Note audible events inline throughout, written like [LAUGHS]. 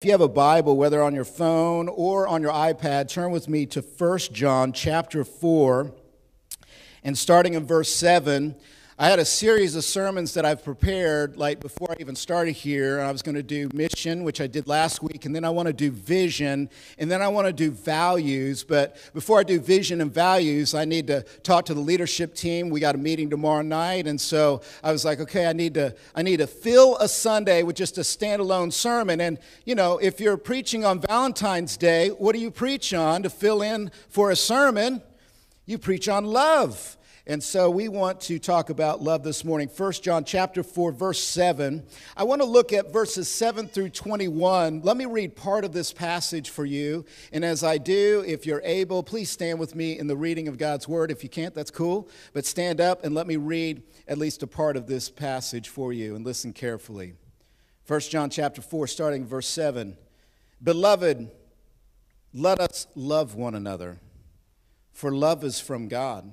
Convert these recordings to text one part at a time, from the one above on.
If you have a Bible, whether on your phone or on your iPad, turn with me to 1 John chapter 4 and starting in verse 7. I had a series of sermons that I've prepared, like before I even started here. I was going to do mission, which I did last week, and then I want to do vision, and then I want to do values. But before I do vision and values, I need to talk to the leadership team. We got a meeting tomorrow night, and so I was like, okay, I need to, I need to fill a Sunday with just a standalone sermon. And you know, if you're preaching on Valentine's Day, what do you preach on to fill in for a sermon? You preach on love. And so we want to talk about love this morning. 1 John chapter 4 verse 7. I want to look at verses 7 through 21. Let me read part of this passage for you. And as I do, if you're able, please stand with me in the reading of God's word. If you can't, that's cool. But stand up and let me read at least a part of this passage for you and listen carefully. 1 John chapter 4 starting verse 7. Beloved, let us love one another, for love is from God.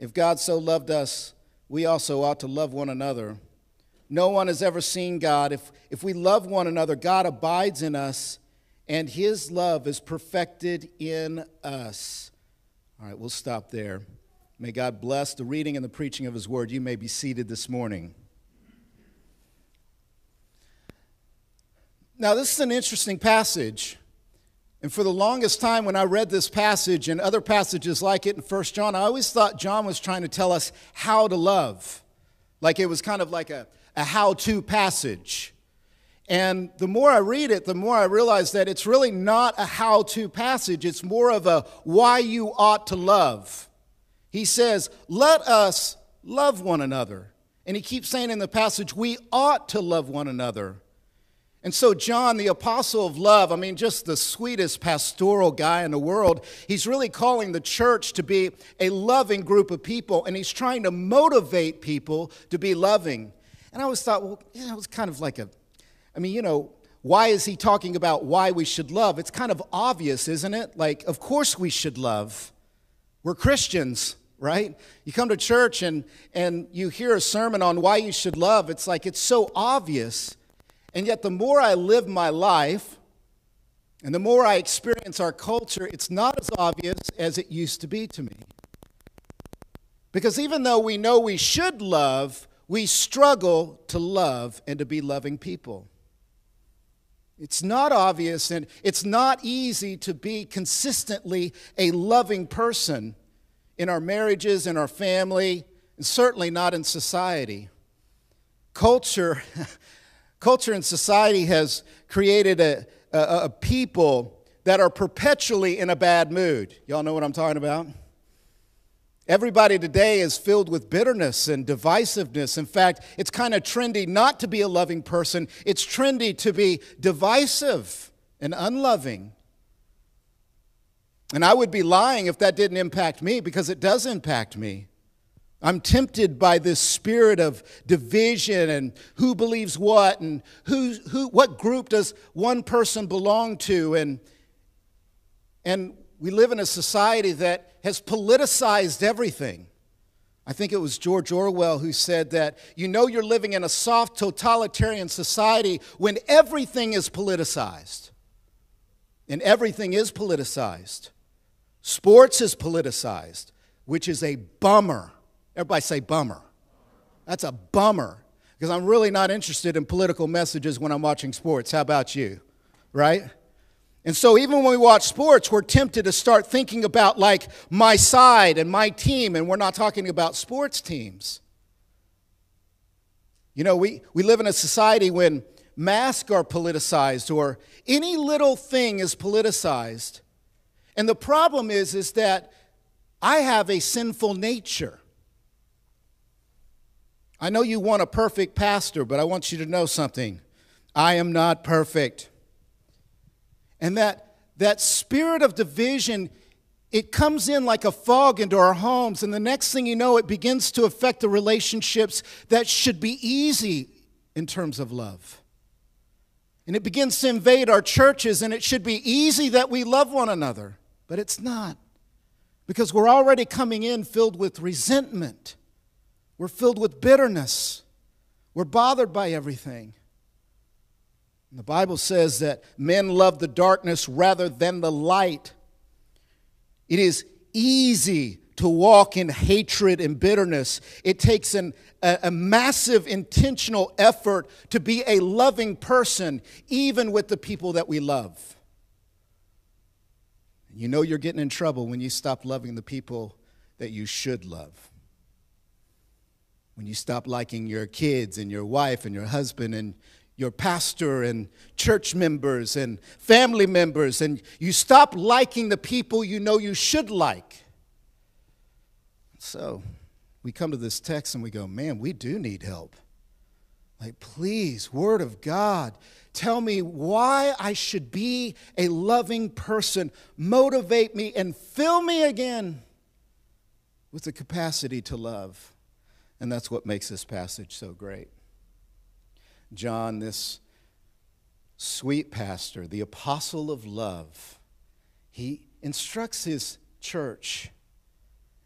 if God so loved us, we also ought to love one another. No one has ever seen God. If, if we love one another, God abides in us, and his love is perfected in us. All right, we'll stop there. May God bless the reading and the preaching of his word. You may be seated this morning. Now, this is an interesting passage. And for the longest time, when I read this passage and other passages like it in 1 John, I always thought John was trying to tell us how to love. Like it was kind of like a, a how to passage. And the more I read it, the more I realize that it's really not a how to passage, it's more of a why you ought to love. He says, Let us love one another. And he keeps saying in the passage, We ought to love one another. And so, John, the apostle of love, I mean, just the sweetest pastoral guy in the world, he's really calling the church to be a loving group of people, and he's trying to motivate people to be loving. And I always thought, well, it was kind of like a, I mean, you know, why is he talking about why we should love? It's kind of obvious, isn't it? Like, of course we should love. We're Christians, right? You come to church and, and you hear a sermon on why you should love. It's like it's so obvious. And yet, the more I live my life and the more I experience our culture, it's not as obvious as it used to be to me. Because even though we know we should love, we struggle to love and to be loving people. It's not obvious and it's not easy to be consistently a loving person in our marriages, in our family, and certainly not in society. Culture [LAUGHS] Culture and society has created a, a, a people that are perpetually in a bad mood. Y'all know what I'm talking about? Everybody today is filled with bitterness and divisiveness. In fact, it's kind of trendy not to be a loving person, it's trendy to be divisive and unloving. And I would be lying if that didn't impact me because it does impact me. I'm tempted by this spirit of division and who believes what and who, who, what group does one person belong to. And, and we live in a society that has politicized everything. I think it was George Orwell who said that you know you're living in a soft totalitarian society when everything is politicized. And everything is politicized. Sports is politicized, which is a bummer. Everybody say bummer. That's a bummer because I'm really not interested in political messages when I'm watching sports. How about you? Right? And so even when we watch sports, we're tempted to start thinking about like my side and my team, and we're not talking about sports teams. You know, we, we live in a society when masks are politicized or any little thing is politicized. And the problem is, is that I have a sinful nature. I know you want a perfect pastor, but I want you to know something. I am not perfect. And that, that spirit of division, it comes in like a fog into our homes. And the next thing you know, it begins to affect the relationships that should be easy in terms of love. And it begins to invade our churches, and it should be easy that we love one another. But it's not. Because we're already coming in filled with resentment, we're filled with bitterness, we're bothered by everything. The Bible says that men love the darkness rather than the light. It is easy to walk in hatred and bitterness. It takes an, a, a, massive intentional effort to be a loving person, even with the people that we love. You know you're getting in trouble when you stop loving the people that you should love. When you stop liking your kids and your wife and your husband and your pastor and church members and family members, and you stop liking the people you know you should like. So we come to this text and we go, man, we do need help. Like, please, Word of God, tell me why I should be a loving person. Motivate me and fill me again with the capacity to love. And that's what makes this passage so great. John, this sweet pastor, the apostle of love, he instructs his church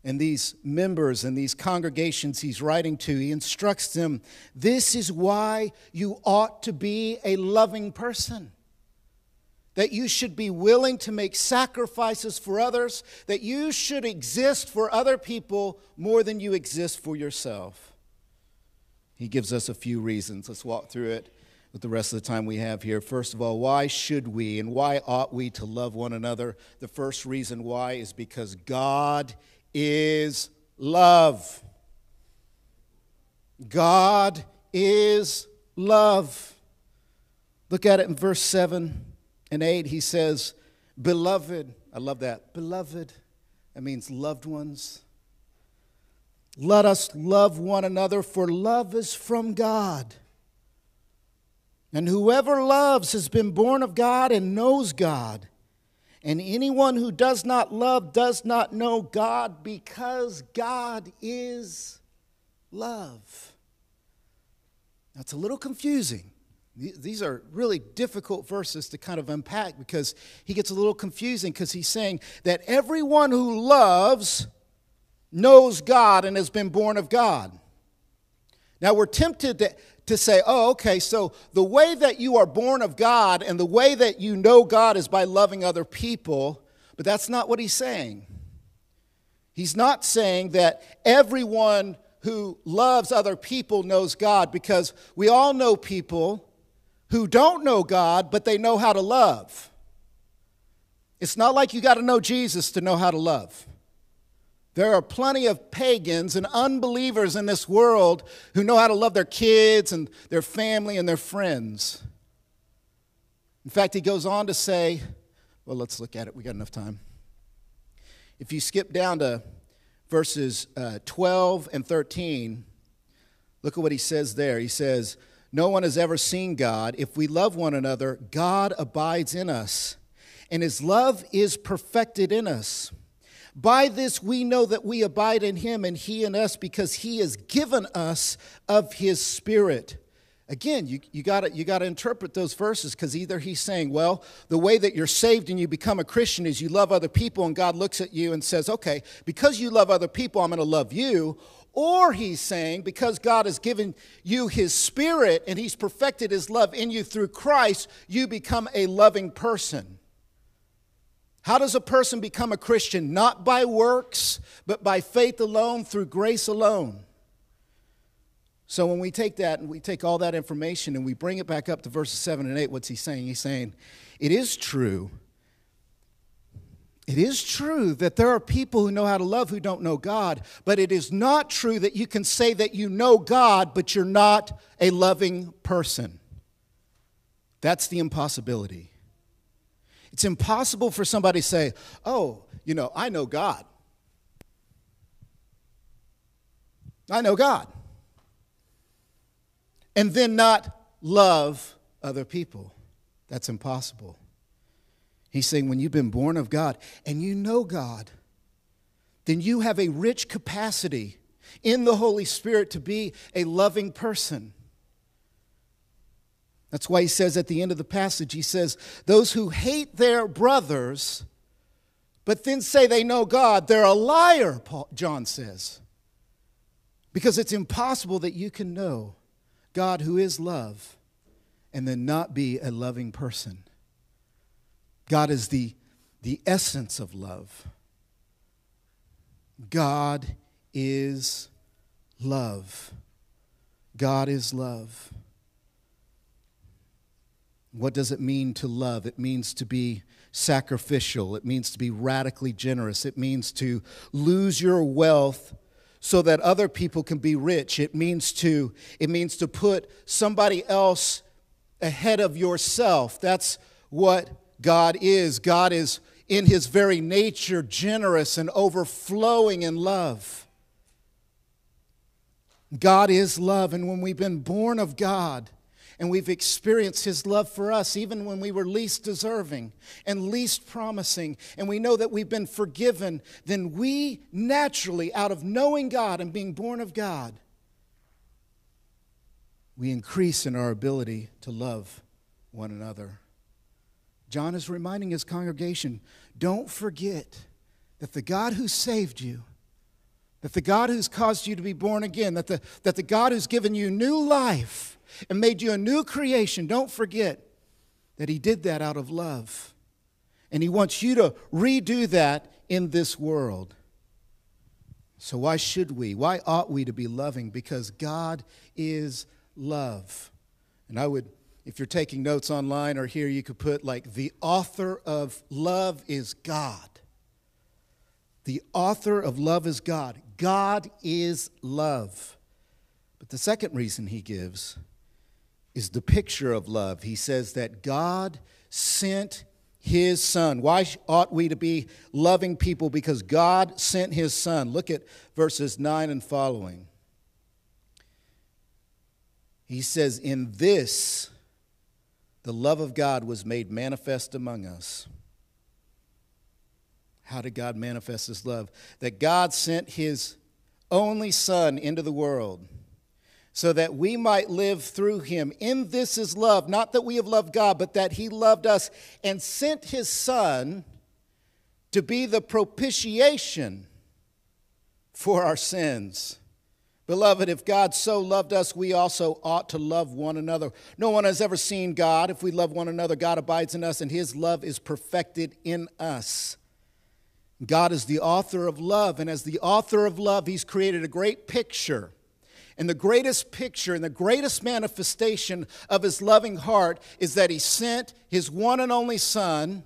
and these members and these congregations he's writing to, he instructs them this is why you ought to be a loving person. That you should be willing to make sacrifices for others, that you should exist for other people more than you exist for yourself. He gives us a few reasons. Let's walk through it with the rest of the time we have here. First of all, why should we and why ought we to love one another? The first reason why is because God is love. God is love. Look at it in verse 7 and 8. He says, Beloved, I love that. Beloved, that means loved ones. Let us love one another, for love is from God. And whoever loves has been born of God and knows God. And anyone who does not love does not know God because God is love. That's a little confusing. These are really difficult verses to kind of unpack because he gets a little confusing because he's saying that everyone who loves knows God and has been born of God. Now, we're tempted to, to say, oh, okay, so the way that you are born of God and the way that you know God is by loving other people, but that's not what he's saying. He's not saying that everyone who loves other people knows God because we all know people who don't know God, but they know how to love. It's not like you got to know Jesus to know how to love. There are plenty of pagans and unbelievers in this world who know how to love their kids and their family and their friends. In fact, he goes on to say, well, let's look at it. We got enough time. If you skip down to verses uh, 12 and 13, look at what he says there. He says, No one has ever seen God. If we love one another, God abides in us, and his love is perfected in us. By this we know that we abide in him and he in us because he has given us of his spirit. Again, you, you got you to interpret those verses because either he's saying, well, the way that you're saved and you become a Christian is you love other people, and God looks at you and says, okay, because you love other people, I'm going to love you. Or he's saying, because God has given you his spirit and he's perfected his love in you through Christ, you become a loving person. How does a person become a Christian? Not by works, but by faith alone, through grace alone. So when we take that and we take all that information and we bring it back up to verses 7 and 8, what's he saying? He's saying, it is true. It is true that there are people who know how to love who don't know God, but it is not true that you can say that you know God, but you're not a loving person. That's the impossibility. It's impossible for somebody to say, oh, you know, I know God. I know God. And then not love other people. That's impossible. He's saying when you've been born of God and you know God, then you have a rich capacity in the Holy Spirit to be a loving person. That's why he says at the end of the passage, he says, Those who hate their brothers, but then say they know God, they're a liar, Paul, John says. Because it's impossible that you can know God, who is love, and then not be a loving person. God is the, the essence of love. God is love. God is love. What does it mean to love? It means to be sacrificial. It means to be radically generous. It means to lose your wealth so that other people can be rich. It means to it means to put somebody else ahead of yourself. That's what God is. God is in his very nature generous and overflowing in love. God is love, and when we've been born of God and we've experienced His love for us, even when we were least deserving and least promising, and we know that we've been forgiven, then we naturally, out of knowing God and being born of God, we increase in our ability to love one another. John is reminding his congregation don't forget that the God who saved you, that the God who's caused you to be born again, that the, that the God who's given you new life and made you a new creation, don't forget that he did that out of love. And he wants you to redo that in this world. So, why should we? Why ought we to be loving? Because God is love. And I would if you're taking notes online or here, you could put like the author of love is God. The author of love is God. God is love. But the second reason he gives is the picture of love. He says that God sent his son. Why ought we to be loving people? Because God sent his son. Look at verses 9 and following. He says, In this, the love of God was made manifest among us. How did God manifest his love? That God sent his only Son into the world so that we might live through him. In this is love, not that we have loved God, but that he loved us and sent his Son to be the propitiation for our sins. Beloved, if God so loved us, we also ought to love one another. No one has ever seen God. If we love one another, God abides in us, and his love is perfected in us. God is the author of love, and as the author of love, he's created a great picture. And the greatest picture and the greatest manifestation of his loving heart is that he sent his one and only Son,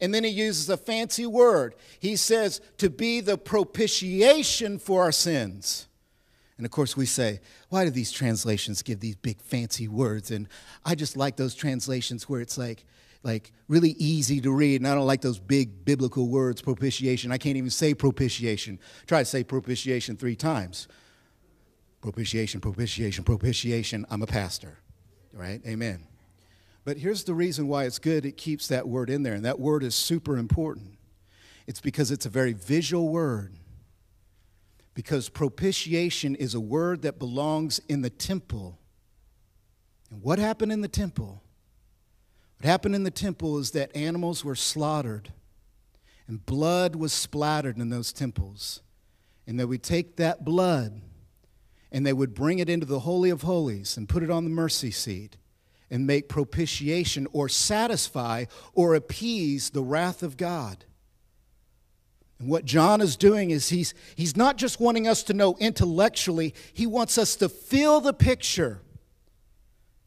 and then he uses a fancy word. He says, to be the propitiation for our sins. And of course, we say, why do these translations give these big fancy words? And I just like those translations where it's like, like really easy to read, and I don't like those big biblical words, propitiation. I can't even say propitiation. Try to say propitiation three times. Propitiation, propitiation, propitiation. I'm a pastor, right? Amen. But here's the reason why it's good it keeps that word in there, and that word is super important. It's because it's a very visual word because propitiation is a word that belongs in the temple. And what happened in the temple? What happened in the temple is that animals were slaughtered and blood was splattered in those temples. And they would take that blood and they would bring it into the Holy of Holies and put it on the mercy seat and make propitiation or satisfy or appease the wrath of God. And what John is doing is he's, he's not just wanting us to know intellectually, he wants us to feel the picture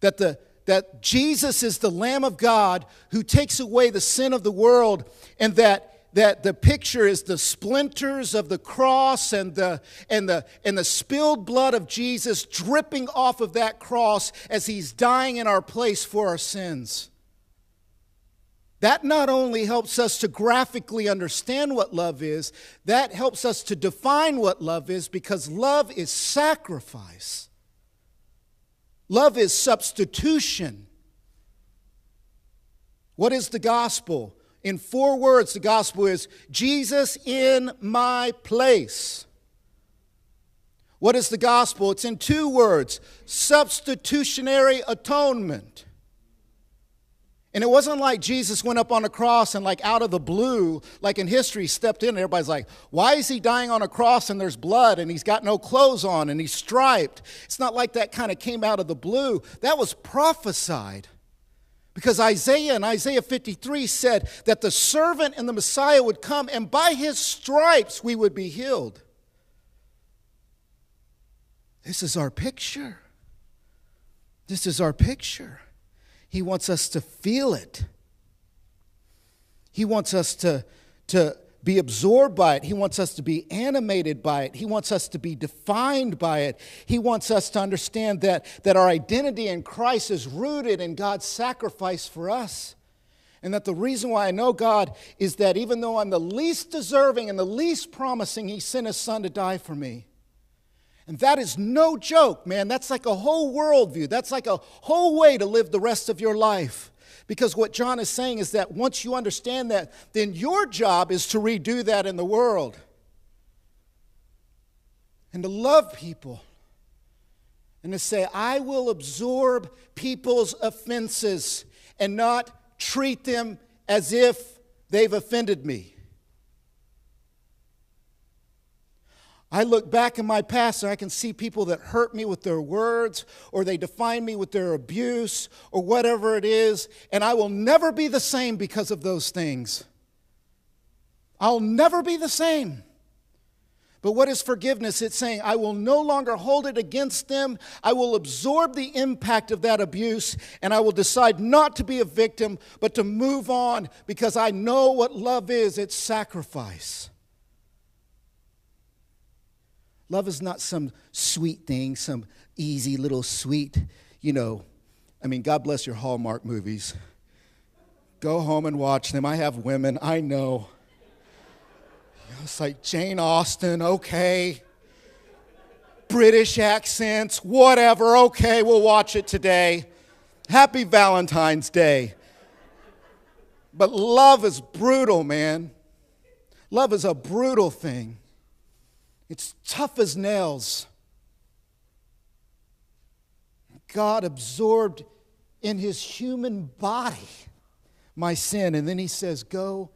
that, the, that Jesus is the Lamb of God who takes away the sin of the world, and that, that the picture is the splinters of the cross and the, and, the, and the spilled blood of Jesus dripping off of that cross as he's dying in our place for our sins. That not only helps us to graphically understand what love is, that helps us to define what love is because love is sacrifice. Love is substitution. What is the gospel? In four words, the gospel is Jesus in my place. What is the gospel? It's in two words substitutionary atonement. And it wasn't like Jesus went up on a cross and, like, out of the blue, like in history, stepped in and everybody's like, why is he dying on a cross and there's blood and he's got no clothes on and he's striped? It's not like that kind of came out of the blue. That was prophesied. Because Isaiah in Isaiah 53 said that the servant and the Messiah would come and by his stripes we would be healed. This is our picture. This is our picture. He wants us to feel it. He wants us to, to be absorbed by it. He wants us to be animated by it. He wants us to be defined by it. He wants us to understand that, that our identity in Christ is rooted in God's sacrifice for us. And that the reason why I know God is that even though I'm the least deserving and the least promising, He sent His Son to die for me. And that is no joke, man. That's like a whole worldview. That's like a whole way to live the rest of your life. Because what John is saying is that once you understand that, then your job is to redo that in the world and to love people and to say, I will absorb people's offenses and not treat them as if they've offended me. I look back in my past and I can see people that hurt me with their words or they define me with their abuse or whatever it is, and I will never be the same because of those things. I'll never be the same. But what is forgiveness? It's saying, I will no longer hold it against them. I will absorb the impact of that abuse, and I will decide not to be a victim, but to move on because I know what love is it's sacrifice. Love is not some sweet thing, some easy little sweet, you know. I mean, God bless your Hallmark movies. Go home and watch them. I have women, I know. It's like Jane Austen, okay. British accents, whatever, okay, we'll watch it today. Happy Valentine's Day. But love is brutal, man. Love is a brutal thing. It's tough as nails. God absorbed in his human body my sin. And then he says, Go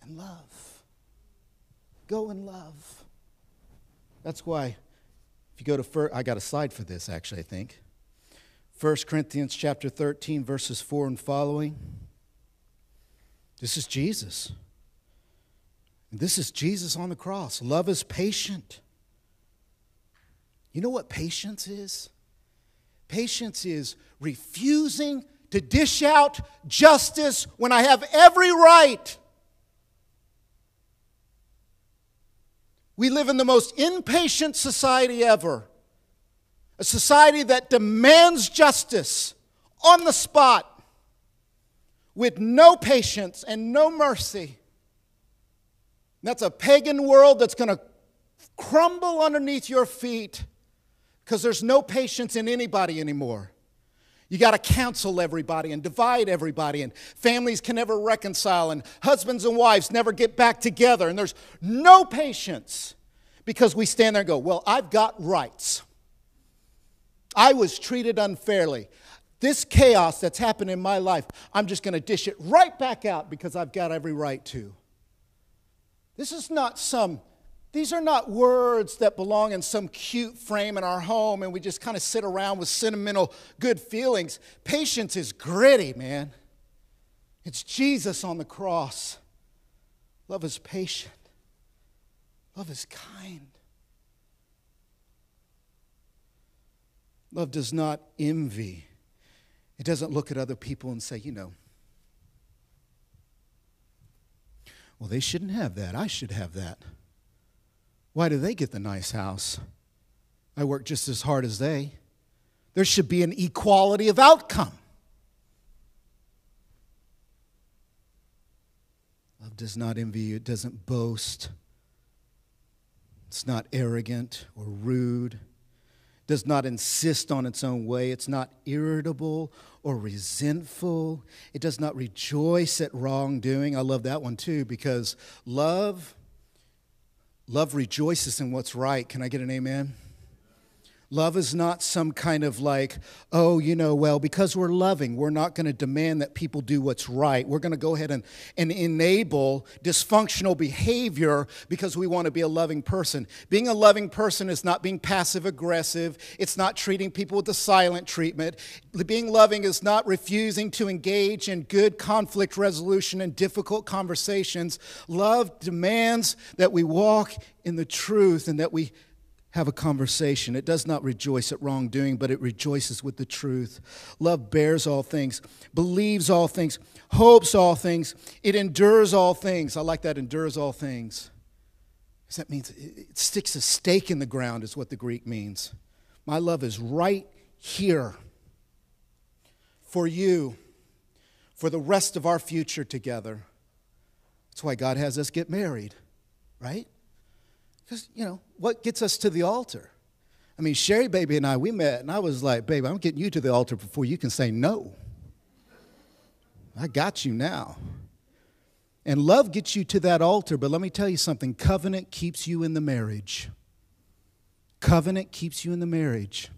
and love. Go and love. That's why, if you go to, first, I got a slide for this actually, I think. 1 Corinthians chapter 13, verses 4 and following. This is Jesus. This is Jesus on the cross. Love is patient. You know what patience is? Patience is refusing to dish out justice when I have every right. We live in the most impatient society ever. A society that demands justice on the spot with no patience and no mercy. That's a pagan world that's going to crumble underneath your feet because there's no patience in anybody anymore. You got to counsel everybody and divide everybody, and families can never reconcile, and husbands and wives never get back together, and there's no patience because we stand there and go, Well, I've got rights. I was treated unfairly. This chaos that's happened in my life, I'm just going to dish it right back out because I've got every right to. This is not some, these are not words that belong in some cute frame in our home and we just kind of sit around with sentimental good feelings. Patience is gritty, man. It's Jesus on the cross. Love is patient, love is kind. Love does not envy. It doesn't look at other people and say, you know, Well, they shouldn't have that. I should have that. Why do they get the nice house? I work just as hard as they. There should be an equality of outcome. Love does not envy you, it doesn't boast. It's not arrogant or rude. It does not insist on its own way. It's not irritable or resentful. It does not rejoice at wrongdoing. I love that one too because love love rejoices in what's right. Can I get an amen? Love is not some kind of like, oh, you know, well, because we're loving, we're not going to demand that people do what's right. We're going to go ahead and, and enable dysfunctional behavior because we want to be a loving person. Being a loving person is not being passive aggressive, it's not treating people with the silent treatment. Being loving is not refusing to engage in good conflict resolution and difficult conversations. Love demands that we walk in the truth and that we have a conversation. It does not rejoice at wrongdoing, but it rejoices with the truth. Love bears all things, believes all things, hopes all things, it endures all things. I like that, endures all things. Because that means it sticks a stake in the ground, is what the Greek means. My love is right here for you, for the rest of our future together. That's why God has us get married, right? Because, you know, what gets us to the altar? I mean, Sherry Baby and I, we met, and I was like, baby, I'm getting you to the altar before you can say no. I got you now. And love gets you to that altar, but let me tell you something covenant keeps you in the marriage. Covenant keeps you in the marriage.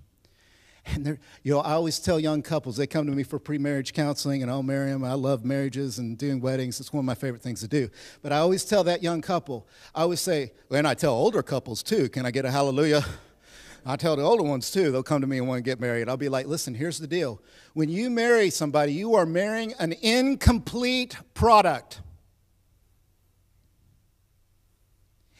And you know, I always tell young couples, they come to me for pre marriage counseling, and I'll marry them. I love marriages and doing weddings. It's one of my favorite things to do. But I always tell that young couple, I always say, and I tell older couples too, can I get a hallelujah? [LAUGHS] I tell the older ones too, they'll come to me and want to get married. I'll be like, listen, here's the deal. When you marry somebody, you are marrying an incomplete product.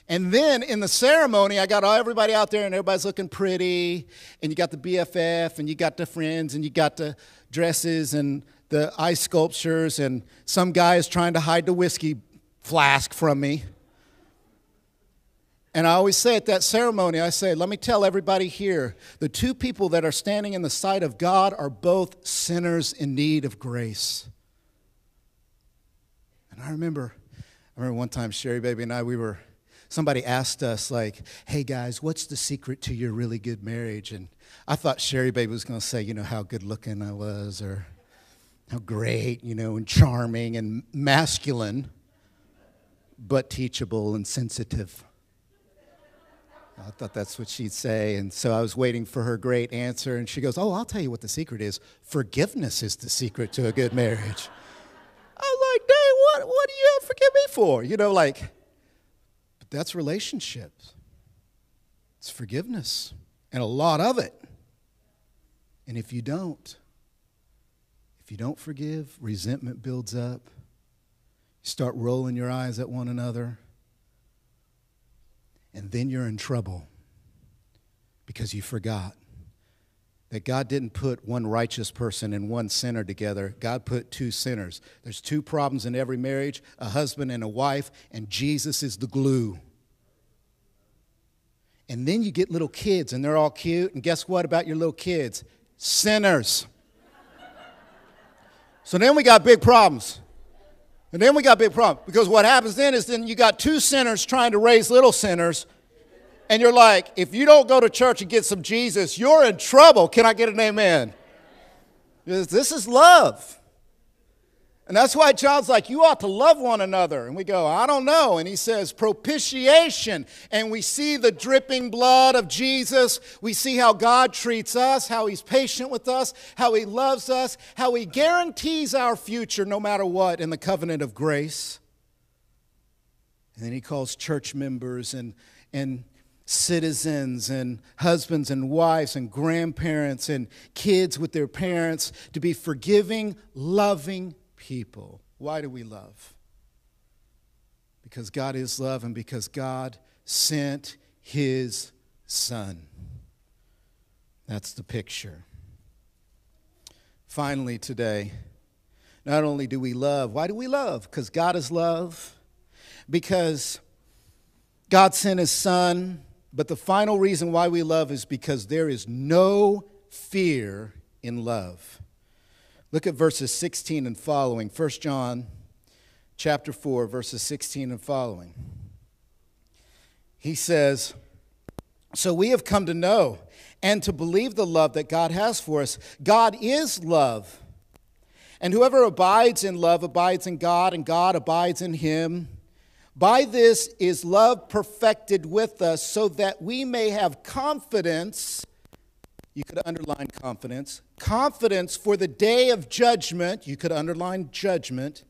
And then in the ceremony, I got everybody out there and everybody's looking pretty. And you got the BFF and you got the friends and you got the dresses and the ice sculptures. And some guy is trying to hide the whiskey flask from me. And I always say at that ceremony, I say, let me tell everybody here the two people that are standing in the sight of God are both sinners in need of grace. And I remember, I remember one time Sherry Baby and I, we were somebody asked us like hey guys what's the secret to your really good marriage? And i thought sherry baby was going to say you know how good looking i was or how great you know and charming and masculine but teachable and sensitive. I thought that's what she'd say and so i was waiting for her great answer and she goes oh i'll tell you what the secret is. Forgiveness is the secret to a good marriage. I was like dang what, what do you have forgive me for? You know like that's relationships, it's forgiveness, and a lot of it. And if you don't, if you don't forgive, resentment builds up. You start rolling your eyes at one another. And then you're in trouble because you forgot that God didn't put one righteous person and one sinner together. God put two sinners. There's two problems in every marriage a husband and a wife, and Jesus is the glue. And then you get little kids, and they're all cute. And guess what about your little kids? Sinners. So then we got big problems. And then we got big problems because what happens then is then you got two sinners trying to raise little sinners, and you're like, if you don't go to church and get some Jesus, you're in trouble. Can I get an amen? This is love. And that's why John's like, you ought to love one another. And we go, I don't know. And he says, propitiation. And we see the dripping blood of Jesus. We see how God treats us, how he's patient with us, how he loves us, how he guarantees our future no matter what in the covenant of grace. And then he calls church members and, and citizens and husbands and wives and grandparents and kids with their parents to be forgiving, loving people. Why do we love? Because God is love and because God sent his son. That's the picture. Finally, today, not only do we love, why do we love? Because God is love, because God sent his son but the final reason why we love is because there is no fear in love. Look at verses 16 and following. 1 John chapter 4 verses 16 and following. He says, So we have come to know and to believe the love that God has for us. God is love. And whoever abides in love abides in God, and God abides in him. By this is love perfected with us, so that we may have confidence. You could underline confidence. Confidence for the day of judgment. You could underline judgment.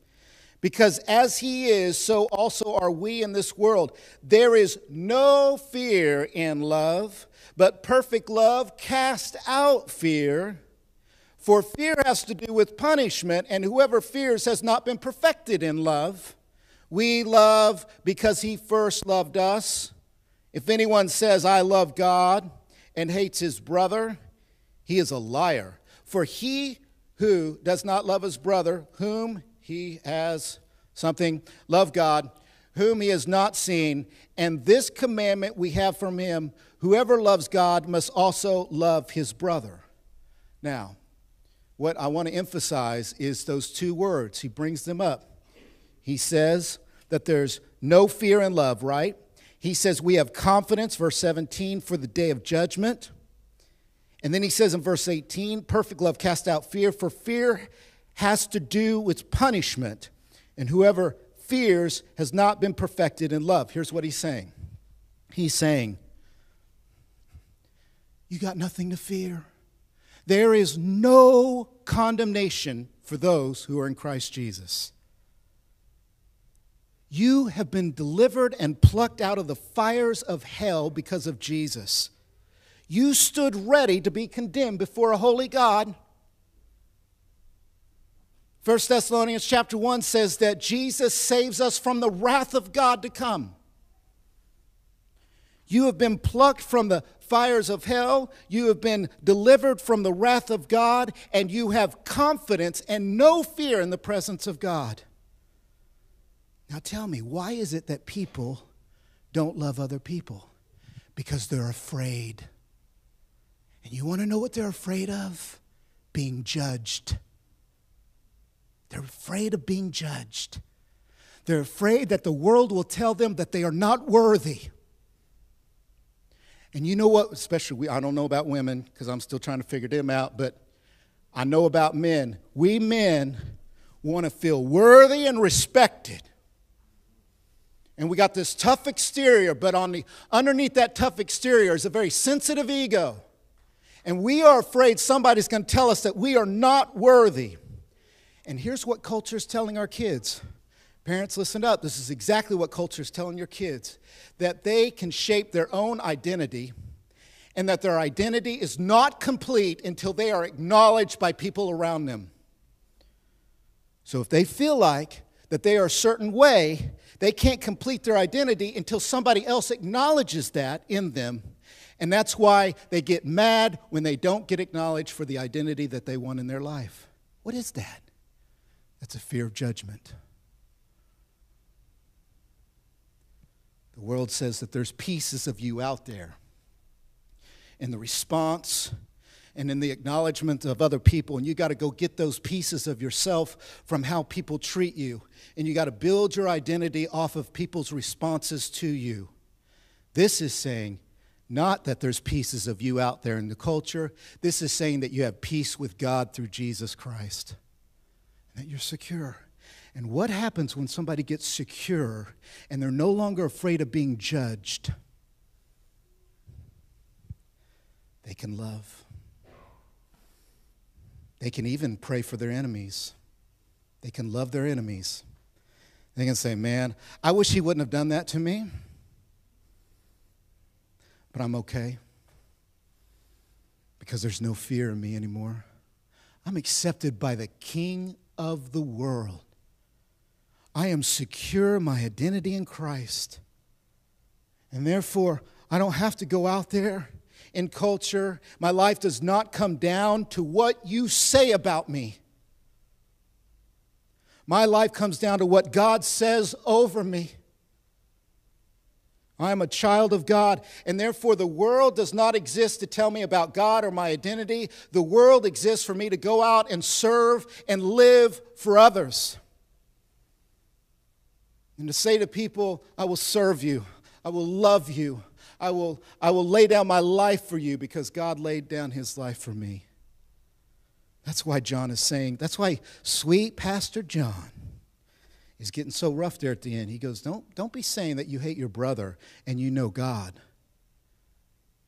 Because as he is, so also are we in this world. There is no fear in love, but perfect love casts out fear. For fear has to do with punishment, and whoever fears has not been perfected in love. We love because he first loved us. If anyone says, I love God, and hates his brother, he is a liar. For he who does not love his brother, whom he has something, love God, whom he has not seen. And this commandment we have from him whoever loves God must also love his brother. Now, what I want to emphasize is those two words. He brings them up. He says that there's no fear in love, right? He says we have confidence, verse 17, for the day of judgment. And then he says in verse 18, perfect love casts out fear, for fear has to do with punishment, and whoever fears has not been perfected in love. Here's what he's saying He's saying, You got nothing to fear. There is no condemnation for those who are in Christ Jesus. You have been delivered and plucked out of the fires of hell because of Jesus. You stood ready to be condemned before a holy God. 1 Thessalonians chapter 1 says that Jesus saves us from the wrath of God to come. You have been plucked from the fires of hell, you have been delivered from the wrath of God, and you have confidence and no fear in the presence of God. Now tell me, why is it that people don't love other people? Because they're afraid. And you want to know what they're afraid of? Being judged. They're afraid of being judged. They're afraid that the world will tell them that they are not worthy. And you know what? Especially, we, I don't know about women because I'm still trying to figure them out, but I know about men. We men want to feel worthy and respected. And we got this tough exterior, but on the underneath that tough exterior is a very sensitive ego. And we are afraid somebody's going to tell us that we are not worthy. And here's what culture is telling our kids. Parents, listen up. This is exactly what culture is telling your kids that they can shape their own identity and that their identity is not complete until they are acknowledged by people around them. So if they feel like that they are a certain way, they can't complete their identity until somebody else acknowledges that in them and that's why they get mad when they don't get acknowledged for the identity that they want in their life. What is that? That's a fear of judgment. The world says that there's pieces of you out there. And the response and in the acknowledgement of other people, and you got to go get those pieces of yourself from how people treat you. And you got to build your identity off of people's responses to you. This is saying not that there's pieces of you out there in the culture. This is saying that you have peace with God through Jesus Christ, and that you're secure. And what happens when somebody gets secure and they're no longer afraid of being judged? They can love. They can even pray for their enemies. They can love their enemies. They can say, Man, I wish he wouldn't have done that to me but I'm okay because there's no fear in me anymore. I'm accepted by the King of the world. I am secure my identity in Christ. And therefore, I don't have to go out there in culture. My life does not come down to what you say about me. My life comes down to what God says over me. I am a child of God, and therefore the world does not exist to tell me about God or my identity. The world exists for me to go out and serve and live for others. And to say to people, I will serve you, I will love you, I will, I will lay down my life for you because God laid down his life for me. That's why John is saying, that's why sweet Pastor John is getting so rough there at the end. He goes, Don't, don't be saying that you hate your brother and you know God.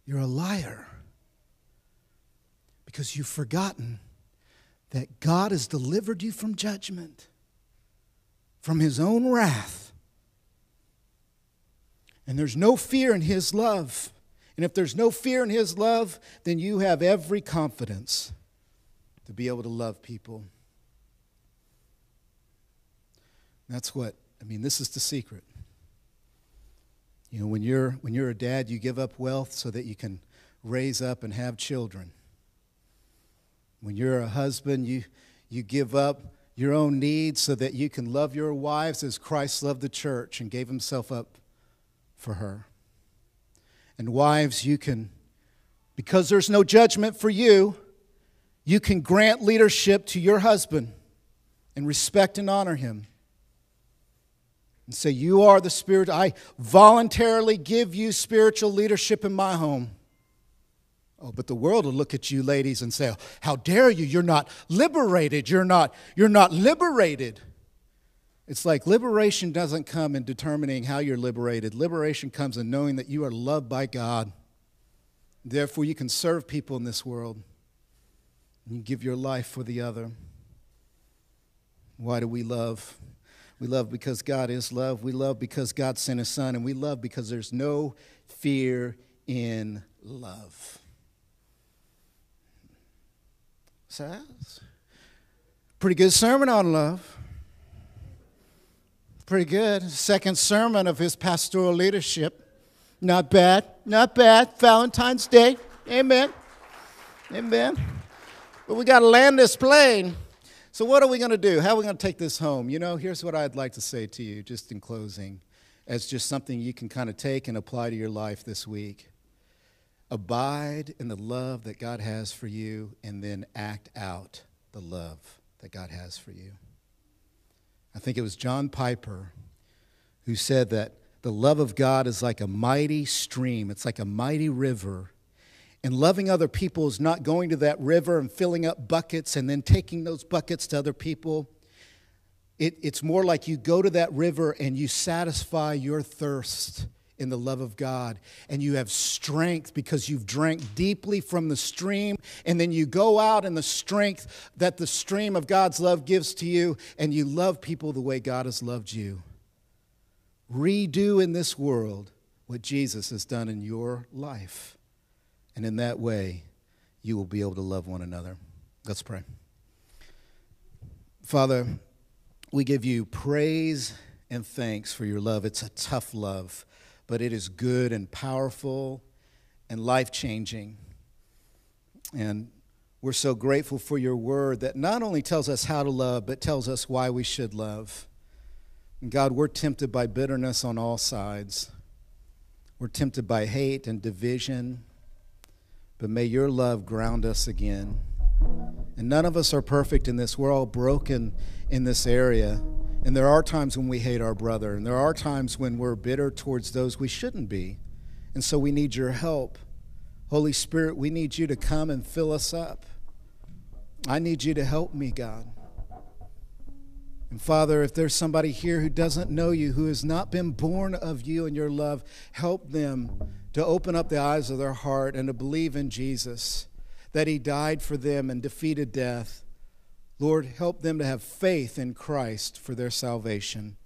You're a liar because you've forgotten that God has delivered you from judgment, from his own wrath. And there's no fear in his love. And if there's no fear in his love, then you have every confidence to be able to love people. That's what, I mean, this is the secret. You know, when you're, when you're a dad, you give up wealth so that you can raise up and have children. When you're a husband, you, you give up your own needs so that you can love your wives as Christ loved the church and gave himself up for her. And wives, you can, because there's no judgment for you, you can grant leadership to your husband and respect and honor him. And say, You are the Spirit. I voluntarily give you spiritual leadership in my home. Oh, but the world will look at you, ladies, and say, How dare you? You're not liberated. You're not, you're not liberated. It's like liberation doesn't come in determining how you're liberated. Liberation comes in knowing that you are loved by God. Therefore, you can serve people in this world. And you give your life for the other. Why do we love? We love because God is love. We love because God sent his son. And we love because there's no fear in love. That's pretty good sermon on love. Pretty good. Second sermon of his pastoral leadership. Not bad. Not bad. Valentine's Day. Amen. Amen. But we got to land this plane. So, what are we going to do? How are we going to take this home? You know, here's what I'd like to say to you, just in closing, as just something you can kind of take and apply to your life this week. Abide in the love that God has for you, and then act out the love that God has for you. I think it was John Piper who said that the love of God is like a mighty stream, it's like a mighty river. And loving other people is not going to that river and filling up buckets and then taking those buckets to other people. It, it's more like you go to that river and you satisfy your thirst in the love of God. And you have strength because you've drank deeply from the stream. And then you go out in the strength that the stream of God's love gives to you, and you love people the way God has loved you. Redo in this world what Jesus has done in your life. And in that way, you will be able to love one another. Let's pray. Father, we give you praise and thanks for your love. It's a tough love, but it is good and powerful and life changing. And we're so grateful for your word that not only tells us how to love, but tells us why we should love. And God, we're tempted by bitterness on all sides. We're tempted by hate and division but may your love ground us again. And none of us are perfect in this. We're all broken in this area. And there are times when we hate our brother, and there are times when we're bitter towards those we shouldn't be. And so we need your help. Holy Spirit, we need you to come and fill us up. I need you to help me, God. And Father, if there's somebody here who doesn't know you, who has not been born of you and your love, help them to open up the eyes of their heart and to believe in Jesus, that He died for them and defeated death. Lord, help them to have faith in Christ for their salvation.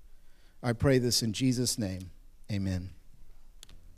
I pray this in Jesus' name. Amen.